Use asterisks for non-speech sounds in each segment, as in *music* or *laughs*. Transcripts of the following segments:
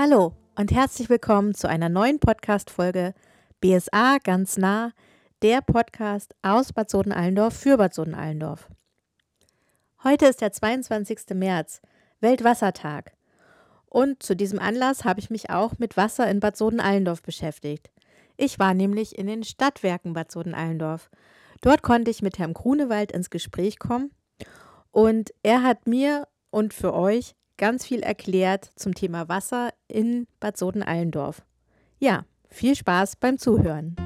Hallo und herzlich willkommen zu einer neuen Podcast-Folge BSA ganz nah, der Podcast aus Bad Soden-Allendorf für Bad Soden-Allendorf. Heute ist der 22. März, Weltwassertag. Und zu diesem Anlass habe ich mich auch mit Wasser in Bad Soden-Allendorf beschäftigt. Ich war nämlich in den Stadtwerken Bad Soden-Allendorf. Dort konnte ich mit Herrn Grunewald ins Gespräch kommen und er hat mir und für euch ganz viel erklärt zum Thema Wasser in Bad Soden-Allendorf. Ja, viel Spaß beim Zuhören.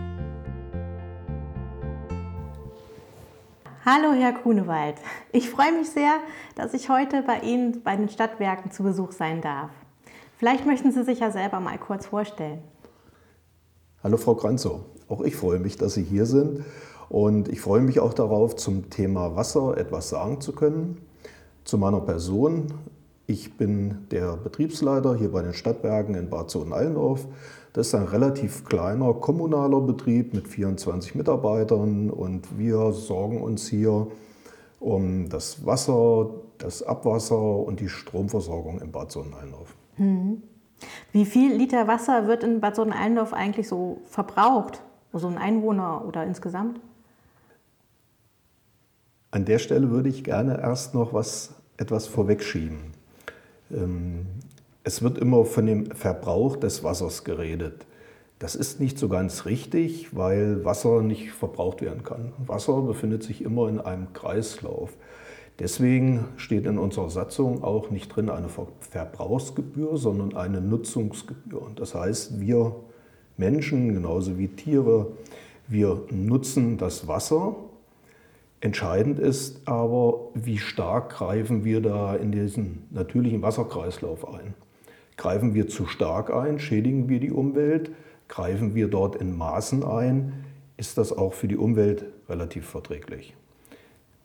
Hallo, Herr Grunewald. Ich freue mich sehr, dass ich heute bei Ihnen bei den Stadtwerken zu Besuch sein darf. Vielleicht möchten Sie sich ja selber mal kurz vorstellen. Hallo, Frau Kranzow. Auch ich freue mich, dass Sie hier sind. Und ich freue mich auch darauf, zum Thema Wasser etwas sagen zu können. Zu meiner Person. Ich bin der Betriebsleiter hier bei den Stadtwerken in Bad Sohn-Allendorf. Das ist ein relativ kleiner kommunaler Betrieb mit 24 Mitarbeitern und wir sorgen uns hier um das Wasser, das Abwasser und die Stromversorgung in Bad Sohn-Allendorf. Hm. Wie viel Liter Wasser wird in Bad Sohn-Allendorf eigentlich so verbraucht? So ein Einwohner oder insgesamt? An der Stelle würde ich gerne erst noch was, etwas vorwegschieben. Ähm, es wird immer von dem Verbrauch des Wassers geredet. Das ist nicht so ganz richtig, weil Wasser nicht verbraucht werden kann. Wasser befindet sich immer in einem Kreislauf. Deswegen steht in unserer Satzung auch nicht drin eine Verbrauchsgebühr, sondern eine Nutzungsgebühr. Das heißt, wir Menschen, genauso wie Tiere, wir nutzen das Wasser Entscheidend ist aber, wie stark greifen wir da in diesen natürlichen Wasserkreislauf ein. Greifen wir zu stark ein, schädigen wir die Umwelt, greifen wir dort in Maßen ein, ist das auch für die Umwelt relativ verträglich.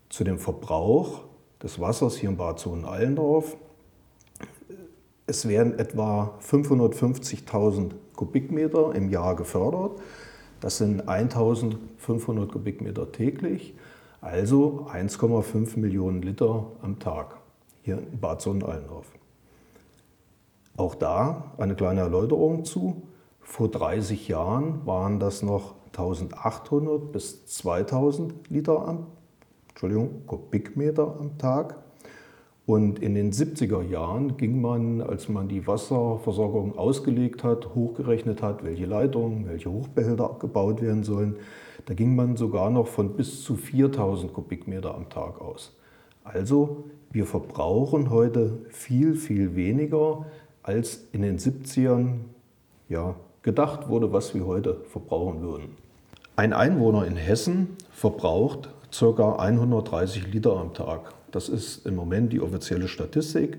Zu dem Verbrauch des Wassers hier in Bad Sohn-Allendorf. Es werden etwa 550.000 Kubikmeter im Jahr gefördert. Das sind 1.500 Kubikmeter täglich. Also 1,5 Millionen Liter am Tag hier in Bad Sonnenallendorf. Auch da eine kleine Erläuterung zu. Vor 30 Jahren waren das noch 1800 bis 2000 Liter am, Entschuldigung, Kubikmeter am Tag. Und in den 70er Jahren ging man, als man die Wasserversorgung ausgelegt hat, hochgerechnet hat, welche Leitungen, welche Hochbehälter abgebaut werden sollen, da ging man sogar noch von bis zu 4000 Kubikmeter am Tag aus. Also wir verbrauchen heute viel, viel weniger, als in den 70ern ja, gedacht wurde, was wir heute verbrauchen würden. Ein Einwohner in Hessen verbraucht ca. 130 Liter am Tag. Das ist im Moment die offizielle Statistik.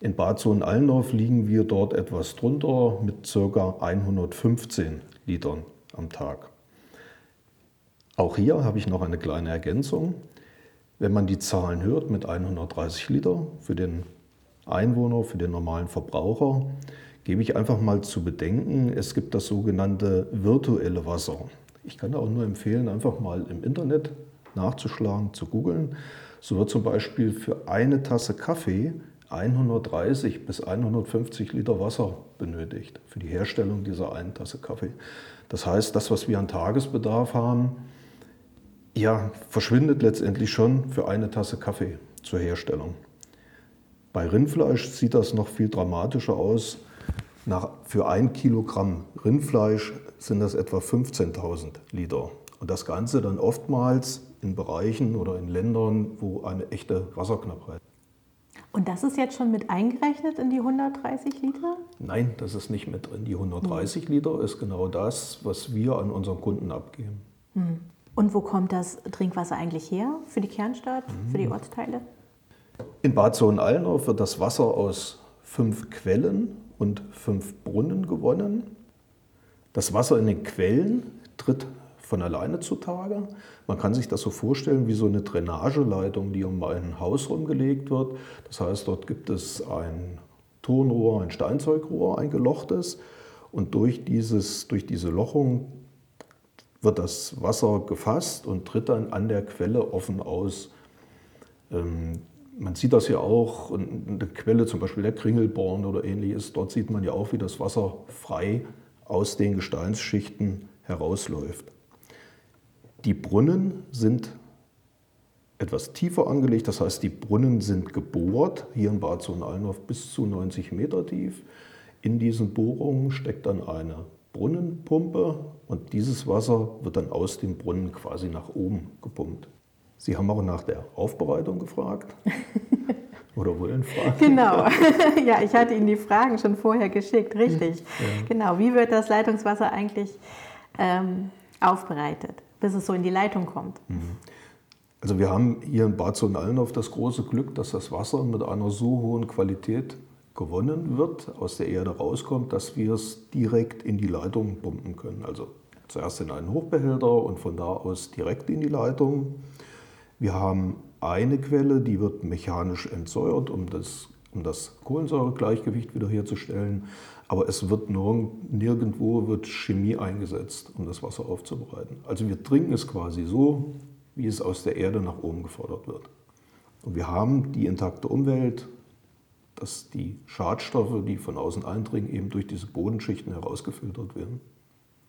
In Bad Sohn-Allendorf liegen wir dort etwas drunter mit ca. 115 Litern am Tag. Auch hier habe ich noch eine kleine Ergänzung. Wenn man die Zahlen hört mit 130 Liter für den Einwohner, für den normalen Verbraucher, gebe ich einfach mal zu bedenken, es gibt das sogenannte virtuelle Wasser. Ich kann da auch nur empfehlen, einfach mal im Internet nachzuschlagen, zu googeln. So wird zum Beispiel für eine Tasse Kaffee 130 bis 150 Liter Wasser benötigt für die Herstellung dieser einen Tasse Kaffee. Das heißt, das, was wir an Tagesbedarf haben, ja, verschwindet letztendlich schon für eine Tasse Kaffee zur Herstellung. Bei Rindfleisch sieht das noch viel dramatischer aus. Nach, für ein Kilogramm Rindfleisch sind das etwa 15.000 Liter. Und das Ganze dann oftmals in Bereichen oder in Ländern, wo eine echte Wasserknappheit. Und das ist jetzt schon mit eingerechnet in die 130 Liter? Nein, das ist nicht mit drin. Die 130 hm. Liter ist genau das, was wir an unseren Kunden abgeben. Hm. Und wo kommt das Trinkwasser eigentlich her für die Kernstadt, mhm. für die Ortsteile? In Bad Sohn-Allendorf wird das Wasser aus fünf Quellen und fünf Brunnen gewonnen. Das Wasser in den Quellen tritt von alleine zutage. Man kann sich das so vorstellen wie so eine Drainageleitung, die um ein Haus rumgelegt wird. Das heißt, dort gibt es ein Tonrohr, ein Steinzeugrohr, ein gelochtes. Und durch, dieses, durch diese Lochung wird das Wasser gefasst und tritt dann an der Quelle offen aus. Ähm, man sieht das ja auch, eine Quelle, zum Beispiel der Kringelborn oder ähnliches, dort sieht man ja auch, wie das Wasser frei aus den Gesteinsschichten herausläuft. Die Brunnen sind etwas tiefer angelegt, das heißt, die Brunnen sind gebohrt, hier in Bad Sohn-Allendorf bis zu 90 Meter tief. In diesen Bohrungen steckt dann eine Brunnenpumpe und dieses Wasser wird dann aus dem Brunnen quasi nach oben gepumpt. Sie haben auch nach der Aufbereitung gefragt. *laughs* Oder wollen fragen? Genau. *laughs* *laughs* ja, ich hatte Ihnen die Fragen schon vorher geschickt, richtig. Ja. Genau. Wie wird das Leitungswasser eigentlich ähm, aufbereitet, bis es so in die Leitung kommt? Mhm. Also wir haben hier in Bad Sohn-Allendorf das große Glück, dass das Wasser mit einer so hohen Qualität gewonnen wird, aus der Erde rauskommt, dass wir es direkt in die Leitung pumpen können. Also zuerst in einen Hochbehälter und von da aus direkt in die Leitung. Wir haben eine Quelle, die wird mechanisch entsäuert, um das, um das Kohlensäuregleichgewicht wiederherzustellen. Aber es wird nirgendwo wird Chemie eingesetzt, um das Wasser aufzubereiten. Also wir trinken es quasi so, wie es aus der Erde nach oben gefordert wird. Und wir haben die intakte Umwelt, dass die Schadstoffe, die von außen eindringen, eben durch diese Bodenschichten herausgefiltert werden.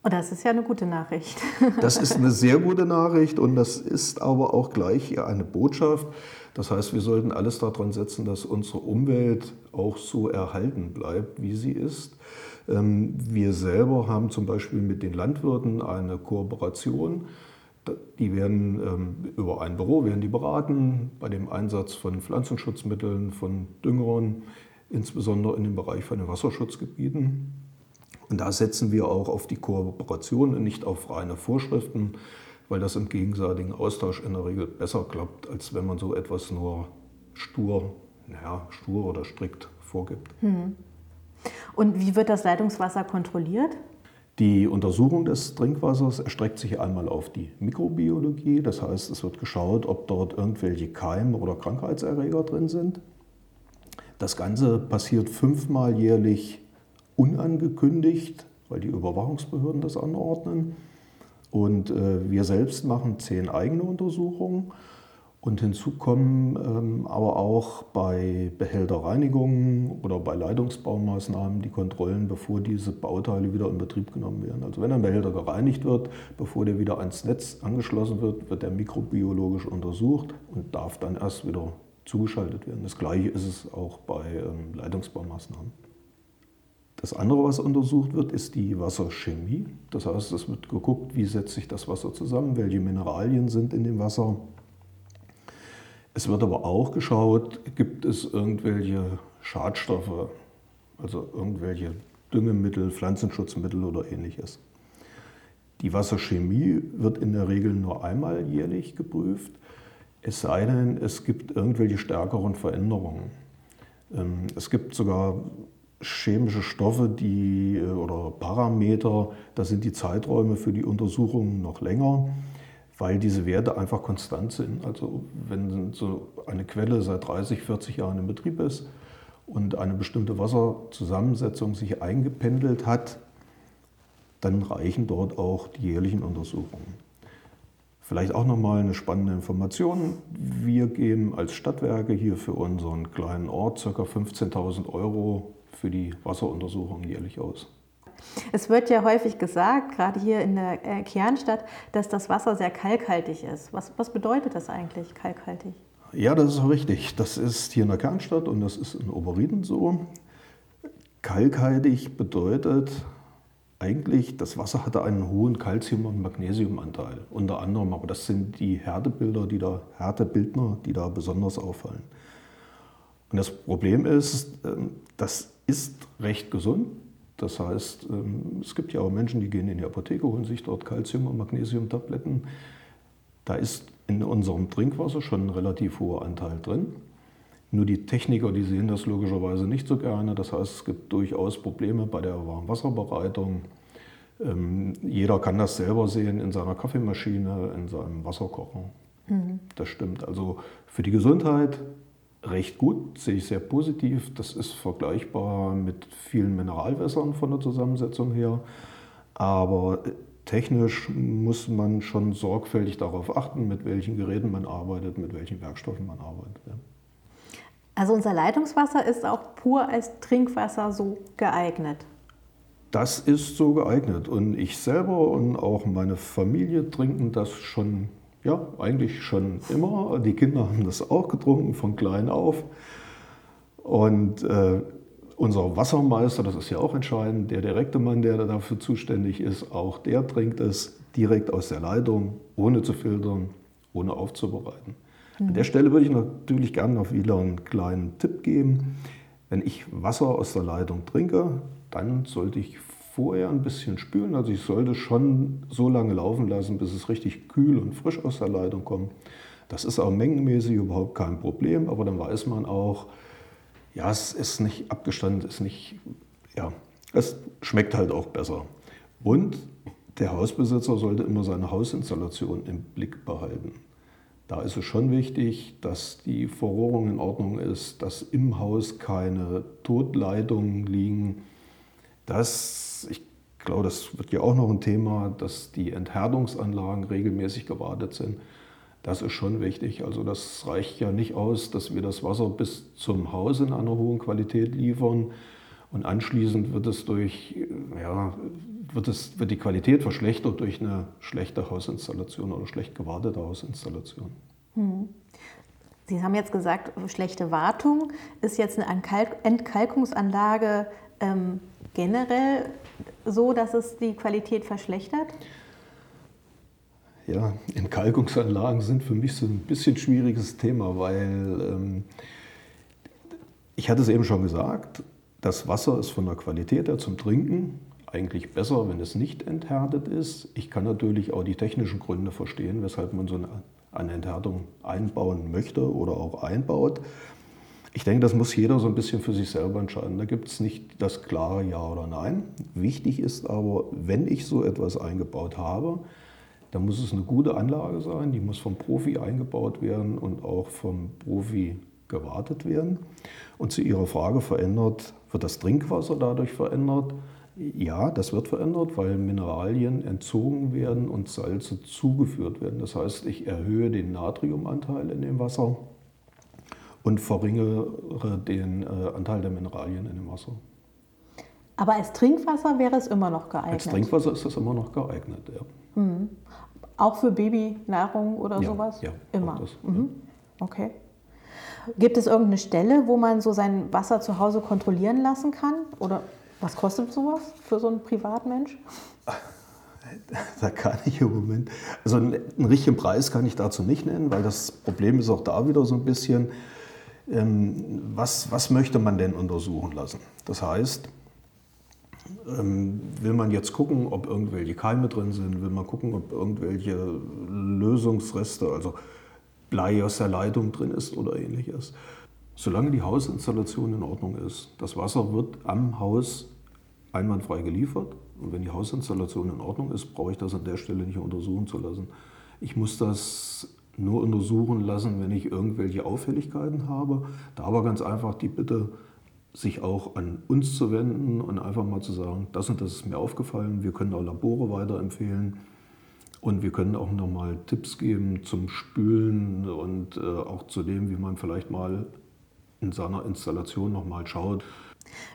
Und das ist ja eine gute Nachricht. *laughs* Das ist eine sehr gute Nachricht und das ist aber auch gleich eine Botschaft. Das heißt, wir sollten alles daran setzen, dass unsere Umwelt auch so erhalten bleibt, wie sie ist. Ähm, wir selber haben zum Beispiel mit den Landwirten eine Kooperation. Die werden ähm, über ein Büro werden die beraten bei dem Einsatz von Pflanzenschutzmitteln, von Düngern, insbesondere in dem Bereich von den Wasserschutzgebieten. Und da setzen wir auch auf die Kooperation und nicht auf reine Vorschriften, weil das im gegenseitigen Austausch in der Regel besser klappt, als wenn man so etwas nur stur, naja, stur oder strikt vorgibt. Hm. Und wie wird das Leitungswasser kontrolliert? Die Untersuchung des Trinkwassers erstreckt sich einmal auf die Mikrobiologie. Das heißt, es wird geschaut, ob dort irgendwelche Keime oder Krankheitserreger drin sind. Das Ganze passiert fünfmal jährlich unangekündigt, weil die Überwachungsbehörden das anordnen. Und äh, wir selbst machen zehn eigene Untersuchungen. Und hinzu kommen ähm, aber auch bei Behälterreinigungen oder bei Leitungsbaumaßnahmen die Kontrollen, bevor diese Bauteile wieder in Betrieb genommen werden. Also wenn ein Behälter gereinigt wird, bevor der wieder ans Netz angeschlossen wird, wird er mikrobiologisch untersucht und darf dann erst wieder zugeschaltet werden. Das gleiche ist es auch bei ähm, Leitungsbaumaßnahmen. Das andere, was untersucht wird, ist die Wasserchemie. Das heißt, es wird geguckt, wie setzt sich das Wasser zusammen, welche Mineralien sind in dem Wasser. Es wird aber auch geschaut, gibt es irgendwelche Schadstoffe, also irgendwelche Düngemittel, Pflanzenschutzmittel oder ähnliches. Die Wasserchemie wird in der Regel nur einmal jährlich geprüft, es sei denn, es gibt irgendwelche stärkeren Veränderungen. Ähm, es gibt sogar chemische Stoffe die, äh, oder Parameter, da sind die Zeiträume für die Untersuchungen noch länger, weil diese Werte einfach konstant sind. Also wenn so eine Quelle seit 30, 40 Jahren in Betrieb ist und eine bestimmte Wasserzusammensetzung sich eingependelt hat, dann reichen dort auch die jährlichen Untersuchungen. Vielleicht auch nochmal eine spannende Information. Wir geben als Stadtwerke hier für unseren kleinen Ort ca. 15.000 Euro für die Wasseruntersuchung jährlich aus. Es wird ja häufig gesagt, gerade hier in der äh, Kernstadt, dass das Wasser sehr kalkhaltig ist. Was, was bedeutet das eigentlich, kalkhaltig? Ja, das ist richtig. Das ist hier in der Kernstadt und das ist in Oberrieden so. Kalkhaltig bedeutet eigentlich, das Wasser hatte einen hohen Calcium- und Magnesiumanteil, unter anderem, aber das sind die Härtebilder, die da, Härtebildner, die da besonders auffallen. Und das Problem ist, ähm, das ist recht gesund. Das heißt, ähm, es gibt ja auch Menschen, die gehen in die Apotheke, holen sich dort Calcium- und Magnesiumtabletten. Da ist in unserem Trinkwasser schon ein relativ hoher Anteil drin. Nur die Techniker, die sehen das logischerweise nicht so gerne. Das heißt, es gibt durchaus Probleme bei der Warmwasserbereitung. Ähm, jeder kann das selber sehen in seiner Kaffeemaschine, in seinem Wasserkocher. Mhm. Das stimmt. Also für die Gesundheit recht gut, sehe ich sehr positiv. Das ist vergleichbar mit vielen Mineralwässern von der Zusammensetzung her. Aber technisch muss man schon sorgfältig darauf achten, mit welchen Geräten man arbeitet, mit welchen Werkstoffen man arbeitet. Ja. Also unser Leitungswasser ist auch pur als Trinkwasser so geeignet. Das ist so geeignet und ich selber und auch meine Familie trinken das schon, ja, eigentlich schon immer. Die Kinder haben das auch getrunken von klein auf. Und äh, unser Wassermeister, das ist ja auch entscheidend, der direkte Mann, der dafür zuständig ist, auch der trinkt es direkt aus der Leitung, ohne zu filtern, ohne aufzubereiten. Mhm. An der Stelle würde ich natürlich gerne noch wieder einen kleinen Tipp geben. Wenn ich Wasser aus der Leitung trinke, dann sollte ich vorher ein bisschen spülen. Also ich sollte schon so lange laufen lassen, bis es richtig kühl und frisch aus der Leitung kommt. Das ist auch mengenmäßig überhaupt kein Problem, aber dann weiß man auch, ja, es ist nicht abgestanden, es ist nicht, ja, es schmeckt halt auch besser. Und der Hausbesitzer sollte immer seine Hausinstallation im Blick behalten. Da ist es schon wichtig, dass die Verrohrung in Ordnung ist, dass im Haus keine Totleitungen liegen. Das, ich glaube, das wird ja auch noch ein Thema, dass die Entherdungsanlagen regelmäßig gewartet sind. Das ist schon wichtig. Also das reicht ja nicht aus, dass wir das Wasser bis zum Haus in einer hohen Qualität liefern und anschließend wird es durch, ja, wird, es, wird die Qualität verschlechtert durch eine schlechte Hausinstallation oder schlecht gewartete Hausinstallation. Hm. Sie haben jetzt gesagt, schlechte Wartung. Ist jetzt eine Entkalkungsanlage ähm, generell so, dass es die Qualität verschlechtert? Ja, Entkalkungsanlagen sind für mich so ein bisschen schwieriges Thema, weil ähm, ich hatte es eben schon gesagt, das Wasser ist von der Qualität her zum Trinken eigentlich besser, wenn es nicht enthärtet ist. Ich kann natürlich auch die technischen Gründe verstehen, weshalb man so eine, eine Enthärtung einbauen möchte oder auch einbaut. Ich denke, das muss jeder so ein bisschen für sich selber entscheiden. Da gibt es nicht das klare Ja oder Nein. Wichtig ist aber, wenn ich so etwas eingebaut habe, da muss es eine gute Anlage sein, die muss vom Profi eingebaut werden und auch vom Profi gewartet werden. Und zu Ihrer Frage verändert, wird das Trinkwasser dadurch verändert? Ja, das wird verändert, weil Mineralien entzogen werden und Salze zugeführt werden. Das heißt, ich erhöhe den Natriumanteil in dem Wasser und verringere den äh, Anteil der Mineralien in dem Wasser. Aber als Trinkwasser wäre es immer noch geeignet? Als Trinkwasser ist es immer noch geeignet, ja. Mhm. Auch für Babynahrung oder ja, sowas? Ja, immer. Das, mhm. ja. Okay. Gibt es irgendeine Stelle, wo man so sein Wasser zu Hause kontrollieren lassen kann? Oder was kostet sowas für so einen Privatmensch? *laughs* Da kann ich im Moment, also einen, einen, richtigen Preis kann ich dazu nicht nennen, weil das Problem ist auch da wieder so ein bisschen, was, was möchte man denn untersuchen lassen? Das heißt, ähm, will man jetzt gucken, ob irgendwelche Keime drin sind? Will man gucken, ob irgendwelche Lösungsreste, also Blei aus der Leitung drin ist oder ähnliches? Solange die Hausinstallation in Ordnung ist, das Wasser wird am Haus einwandfrei geliefert. Und wenn die Hausinstallation in Ordnung ist, brauche ich das an der Stelle nicht untersuchen zu lassen. Ich muss das nur untersuchen lassen, wenn ich irgendwelche Auffälligkeiten habe. Da aber ganz einfach die Bitte, sich auch an uns zu wenden und einfach mal zu sagen, das und das ist mir aufgefallen. Wir können auch Labore weiterempfehlen und wir können auch nochmal Tipps geben zum Spülen und äh, auch zu dem, wie man vielleicht mal in seiner Installation nochmal schaut.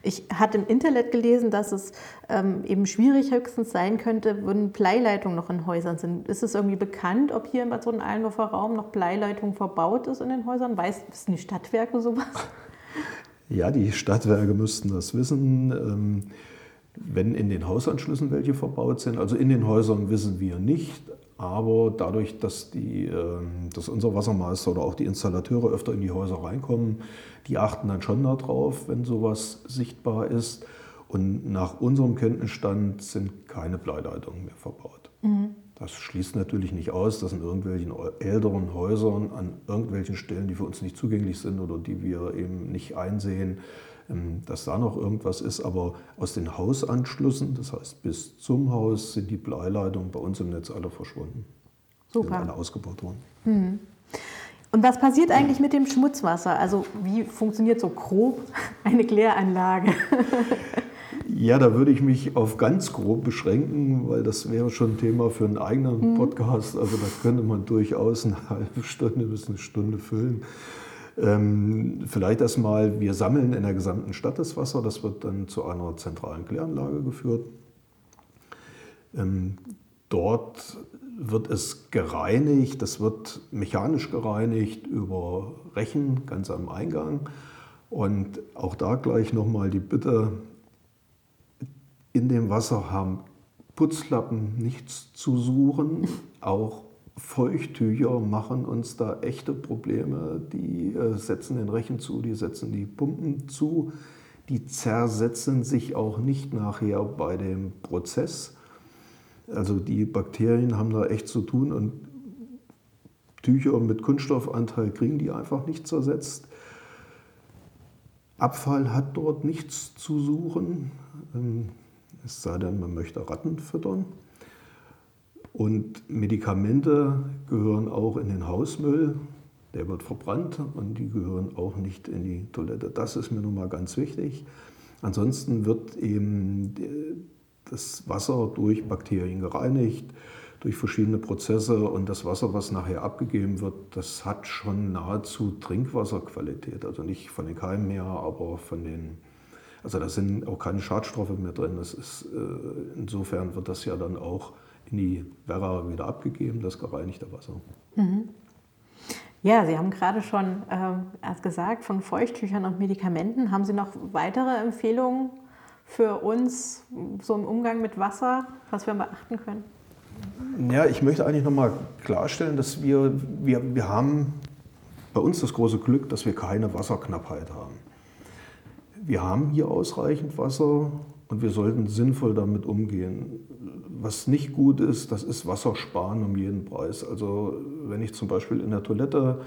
Ich hatte im Internet gelesen, dass es ähm, eben schwierig höchstens sein könnte, wenn Bleileitungen noch in Häusern sind. Ist es irgendwie bekannt, ob hier im Bad Sohn-Allendorfer Raum noch Bleileitung verbaut ist in den Häusern? Weiß, wissen die Stadtwerke sowas? *laughs* Ja, die Stadtwerke müssten das wissen. Ähm, wenn in den Hausanschlüssen welche verbaut sind, also in den Häusern wissen wir nicht, aber dadurch, dass, die, ähm, dass unser Wassermeister oder auch die Installateure öfter in die Häuser reinkommen, die achten dann schon darauf, wenn sowas sichtbar ist. Und nach unserem Kenntnisstand sind keine Bleileitungen mehr verbaut. Mhm. Das schließt natürlich nicht aus, dass in irgendwelchen älteren Häusern an irgendwelchen Stellen, die für uns nicht zugänglich sind oder die wir eben nicht einsehen, dass da noch irgendwas ist. Aber aus den Hausanschlüssen, das heißt bis zum Haus, sind die Bleileitungen bei uns im Netz alle verschwunden. Super. Die sind alle ausgebaut worden. Mhm. Und was passiert eigentlich mit dem Schmutzwasser? Also wie funktioniert so grob *laughs* eine Kläranlage? *laughs* Ja, da würde ich mich auf ganz grob beschränken, weil das wäre schon ein Thema für einen eigenen mhm. Podcast. Also da könnte man durchaus eine halbe Stunde bis eine Stunde füllen. Ähm, vielleicht erstmal, wir sammeln in der gesamten Stadt das Wasser, das wird dann zu einer zentralen Kläranlage geführt. Ähm, dort wird es gereinigt, das wird mechanisch gereinigt über Rechen ganz am Eingang. Und auch da gleich nochmal die Bitte, in dem Wasser haben Putzlappen nichts zu suchen. Auch Feuchttücher machen uns da echte Probleme. Die äh, setzen den Rechen zu, die setzen die Pumpen zu. Die zersetzen sich auch nicht nachher bei dem Prozess. Also die Bakterien haben da echt zu tun und Tücher mit Kunststoffanteil kriegen die einfach nicht zersetzt. Abfall hat dort nichts zu suchen, ähm, es sei denn, man möchte Ratten füttern. Und Medikamente gehören auch in den Hausmüll. Der wird verbrannt und die gehören auch nicht in die Toilette. Das ist mir nun mal ganz wichtig. Ansonsten wird eben das Wasser durch Bakterien gereinigt, durch verschiedene Prozesse und das Wasser, was nachher abgegeben wird, das hat schon nahezu Trinkwasserqualität. Also nicht von den Keimen her, aber von den, also da sind auch keine Schadstoffe mehr drin. Das ist, äh, insofern wird das ja dann auch in die Werra wieder abgegeben, das gereinigte Wasser. Mhm. Ja, Sie haben gerade schon äh, gesagt, von Feuchttüchern und Medikamenten. Haben Sie noch weitere Empfehlungen für uns so im Umgang mit Wasser, was wir beachten können? Ja, ich möchte eigentlich nochmal klarstellen, dass wir, wir, wir haben bei uns das große Glück, dass wir keine Wasserknappheit haben. Wir haben hier ausreichend Wasser und wir sollten sinnvoll damit umgehen. Was nicht gut ist, das ist Wasser sparen um jeden Preis. Also wenn ich zum Beispiel in der Toilette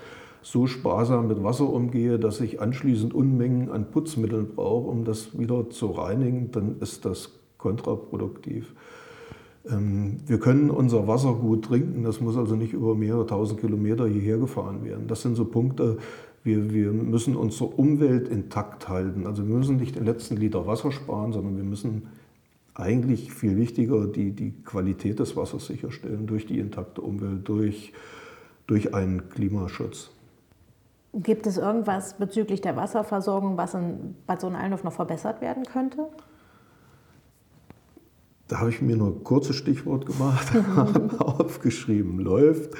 so sparsam mit Wasser umgehe, dass ich anschließend Unmengen an Putzmitteln brauche, um das wieder zu reinigen, dann ist das kontraproduktiv. Ähm, wir können unser Wasser gut trinken, das muss also nicht über mehrere tausend Kilometer hierher gefahren werden. Das sind so Punkte, wir, wir müssen unsere Umwelt intakt halten. Also wir müssen nicht den letzten Liter Wasser sparen, sondern wir müssen eigentlich viel wichtiger die, die Qualität des Wassers sicherstellen durch die intakte Umwelt, durch, durch einen Klimaschutz. Gibt es irgendwas bezüglich der Wasserversorgung, was in Bad Sohn-Allendorf noch verbessert werden könnte? Da habe ich mir nur ein kurzes Stichwort gemacht, *laughs* aufgeschrieben, läuft.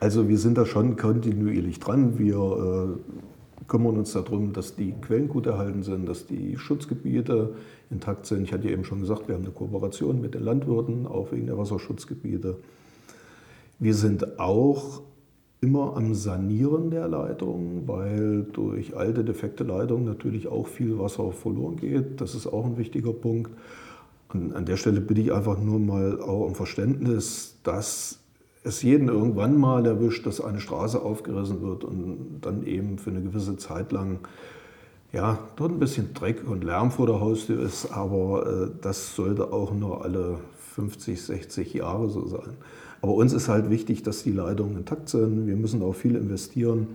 Also wir sind da schon kontinuierlich dran. Wir äh, kümmern uns darum, dass die Quellen gut erhalten sind, dass die Schutzgebiete intakt sind. Ich hatte ja eben schon gesagt, wir haben eine Kooperation mit den Landwirten, auch wegen der Wasserschutzgebiete. Wir sind auch immer am Sanieren der Leitungen, weil durch alte, defekte Leitungen natürlich auch viel Wasser verloren geht. Das ist auch ein wichtiger Punkt. Und an der Stelle bitte ich einfach nur mal auch um Verständnis, dass es jeden irgendwann mal erwischt, dass eine Straße aufgerissen wird und dann eben für eine gewisse Zeit lang ja, dort ein bisschen Dreck und Lärm vor der Haustür ist, aber äh, das sollte auch nur alle 50, 60 Jahre so sein. Aber uns ist halt wichtig, dass die Leitungen intakt sind. Wir müssen auch viel investieren,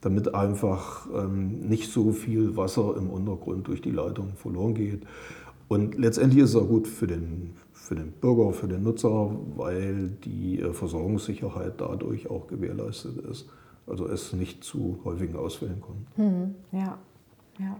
damit einfach ähm, nicht so viel Wasser im Untergrund durch die Leitungen verloren geht. Und letztendlich ist es auch gut für den, für den Bürger, für den Nutzer, weil die äh, Versorgungssicherheit dadurch auch gewährleistet ist. Also es nicht zu häufigen Ausfällen kommt. Hm, ja. Ja.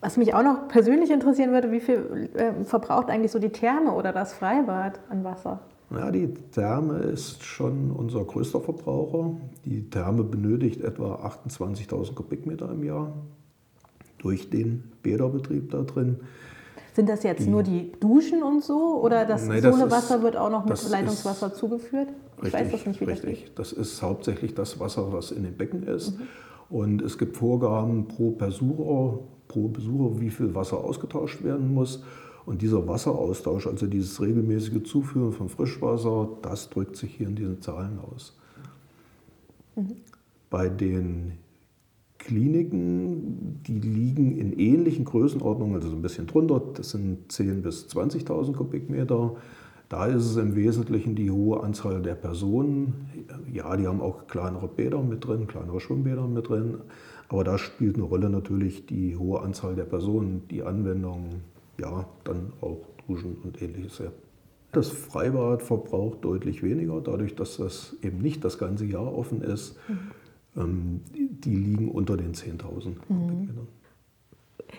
Was mich auch noch persönlich interessieren würde, wie viel äh, verbraucht eigentlich so die Therme oder das Freibad an Wasser? Ja, die Therme ist schon unser größter Verbraucher. Die Therme benötigt etwa 28.000 Kubikmeter im Jahr durch den Bäderbetrieb da drin. Sind das jetzt die, nur die Duschen und so oder das nee, Sohlewasser wird auch noch mit Leitungswasser ist, zugeführt? Ich richtig, weiß das nicht, wie richtig. Das, das ist hauptsächlich das Wasser, was in den Becken ist. Mhm. Und es gibt Vorgaben pro Besucher, pro Besucher, wie viel Wasser ausgetauscht werden muss. Und dieser Wasseraustausch, also dieses regelmäßige Zuführen von Frischwasser, das drückt sich hier in diesen Zahlen aus. Mhm. Bei den Kliniken, die liegen in ähnlichen Größenordnungen, also so ein bisschen drunter, das sind 10.000 bis 20.000 Kubikmeter. Da ist es im Wesentlichen die hohe Anzahl der Personen. Ja, die haben auch kleinere Bäder mit drin, kleinere Schwimmbäder mit drin. Aber da spielt eine Rolle natürlich die hohe Anzahl der Personen, die Anwendung ja, dann auch Duschen und ähnliches. Das Freibad verbraucht deutlich weniger, dadurch, dass das eben nicht das ganze Jahr offen ist. Mhm. Ähm, die liegen unter den 10.000 mhm.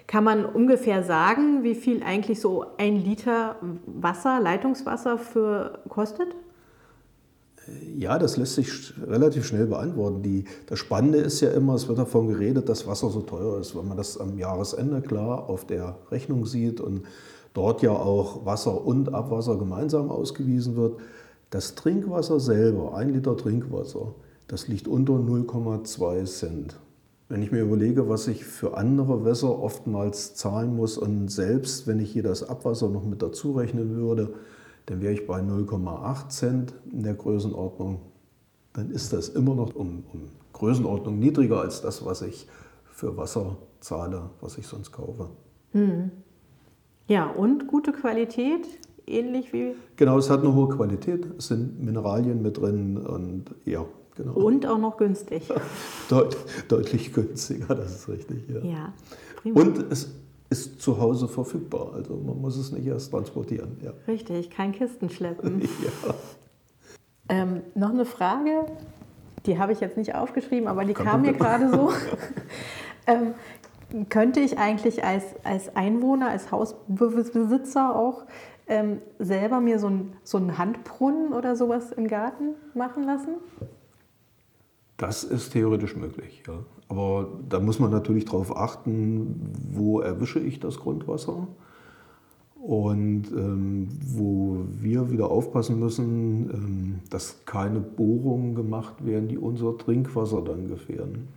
Kann man ungefähr sagen, wie viel eigentlich so ein Liter Wasser, Leitungswasser für kostet? Ja, das lässt sich relativ schnell beantworten. Die, das Spannende ist ja immer, es wird davon geredet, dass Wasser so teuer ist. Wenn man das am Jahresende klar auf der Rechnung sieht und dort ja auch Wasser und Abwasser gemeinsam ausgewiesen wird, das Trinkwasser selber, ein Liter Trinkwasser, das liegt unter 0,2 Cent. Wenn ich mir überlege, was ich für andere Wässer oftmals zahlen muss und selbst wenn ich hier das Abwasser noch mit dazu rechnen würde, dann wäre ich bei 0,8 Cent in der Größenordnung. Dann ist das immer noch um, um Größenordnung niedriger als das, was ich für Wasser zahle, was ich sonst kaufe. Hm. Ja, und gute Qualität, ähnlich wie. Genau, es hat eine hohe Qualität, es sind Mineralien mit drin und ja, genau. Und auch noch günstig. *laughs* Deut, deutlich günstiger, das ist richtig, ja. ja. Und es ist zu Hause verfügbar. Also man muss es nicht erst transportieren. Ja. Richtig, kein Kisten schleppen. *laughs* ja. Ähm, noch eine Frage, die habe ich jetzt nicht aufgeschrieben, aber die Kann kam mir gerade so. *laughs* ähm, könnte ich eigentlich als, als Einwohner, als Hausbesitzer auch ähm, selber mir so, ein, so einen Handbrunnen oder sowas im Garten machen lassen? Das ist theoretisch möglich, ja. Aber da muss man natürlich darauf achten, wo erwische ich das Grundwasser. Und ähm, wo wir wieder aufpassen müssen, ähm, dass keine Bohrungen gemacht werden, die unser Trinkwasser dann gefährden.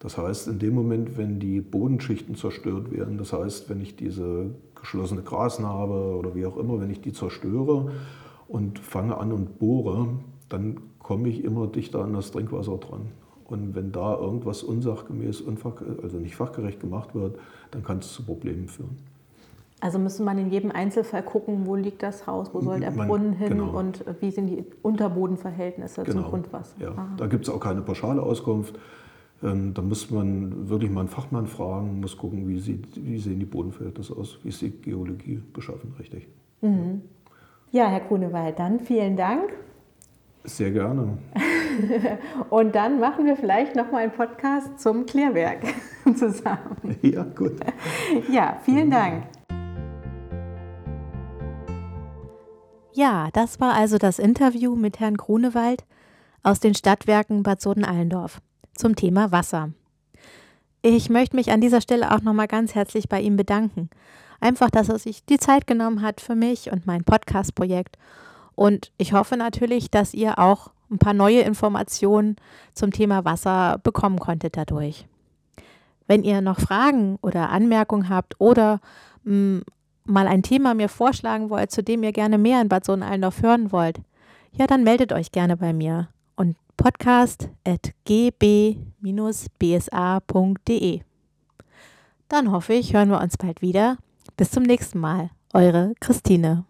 Das heißt, in dem Moment, wenn die Bodenschichten zerstört werden, das heißt, wenn ich diese geschlossene Grasnarbe oder wie auch immer, wenn ich die zerstöre und fange an und bohre, dann komme ich immer dichter an das Trinkwasser dran. Und wenn da irgendwas unsachgemäß, also nicht fachgerecht gemacht wird, dann kann es zu Problemen führen. Also müsste man in jedem Einzelfall gucken, wo liegt das Haus, wo soll der man, Brunnen hin genau. und wie sind die Unterbodenverhältnisse genau. zum Grundwasser. Ja. Da gibt es auch keine pauschale Auskunft. Ähm, da muss man wirklich mal einen Fachmann fragen, muss gucken, wie, sieht, wie sehen die Bodenverhältnisse aus, wie ist die Geologie beschaffen, richtig. Mhm. Ja, Herr Grunewald, dann vielen Dank sehr gerne. *laughs* Und dann machen wir vielleicht noch mal einen Podcast zum Klärwerk *laughs* zusammen. Ja, gut. Ja, vielen Dank. Ja, das war also das Interview mit Herrn Grunewald aus den Stadtwerken Bad Soden-Allendorf zum Thema Wasser. Ich möchte mich an dieser Stelle auch noch mal ganz herzlich bei ihm bedanken. Einfach, dass er sich die Zeit genommen hat für mich und mein Podcast-Projekt und ich hoffe natürlich, dass ihr auch ein paar neue Informationen zum Thema Wasser bekommen konntet dadurch. Wenn ihr noch Fragen oder Anmerkungen habt oder mh, mm, mal ein Thema mir vorschlagen wollt, zu dem ihr gerne mehr in Bad Sohn-Allendorf hören wollt, ja, dann meldet euch gerne bei mir und podcast.gb-bsa.de. Dann hoffe ich, hören wir uns bald wieder. Bis zum nächsten Mal. Eure Christine.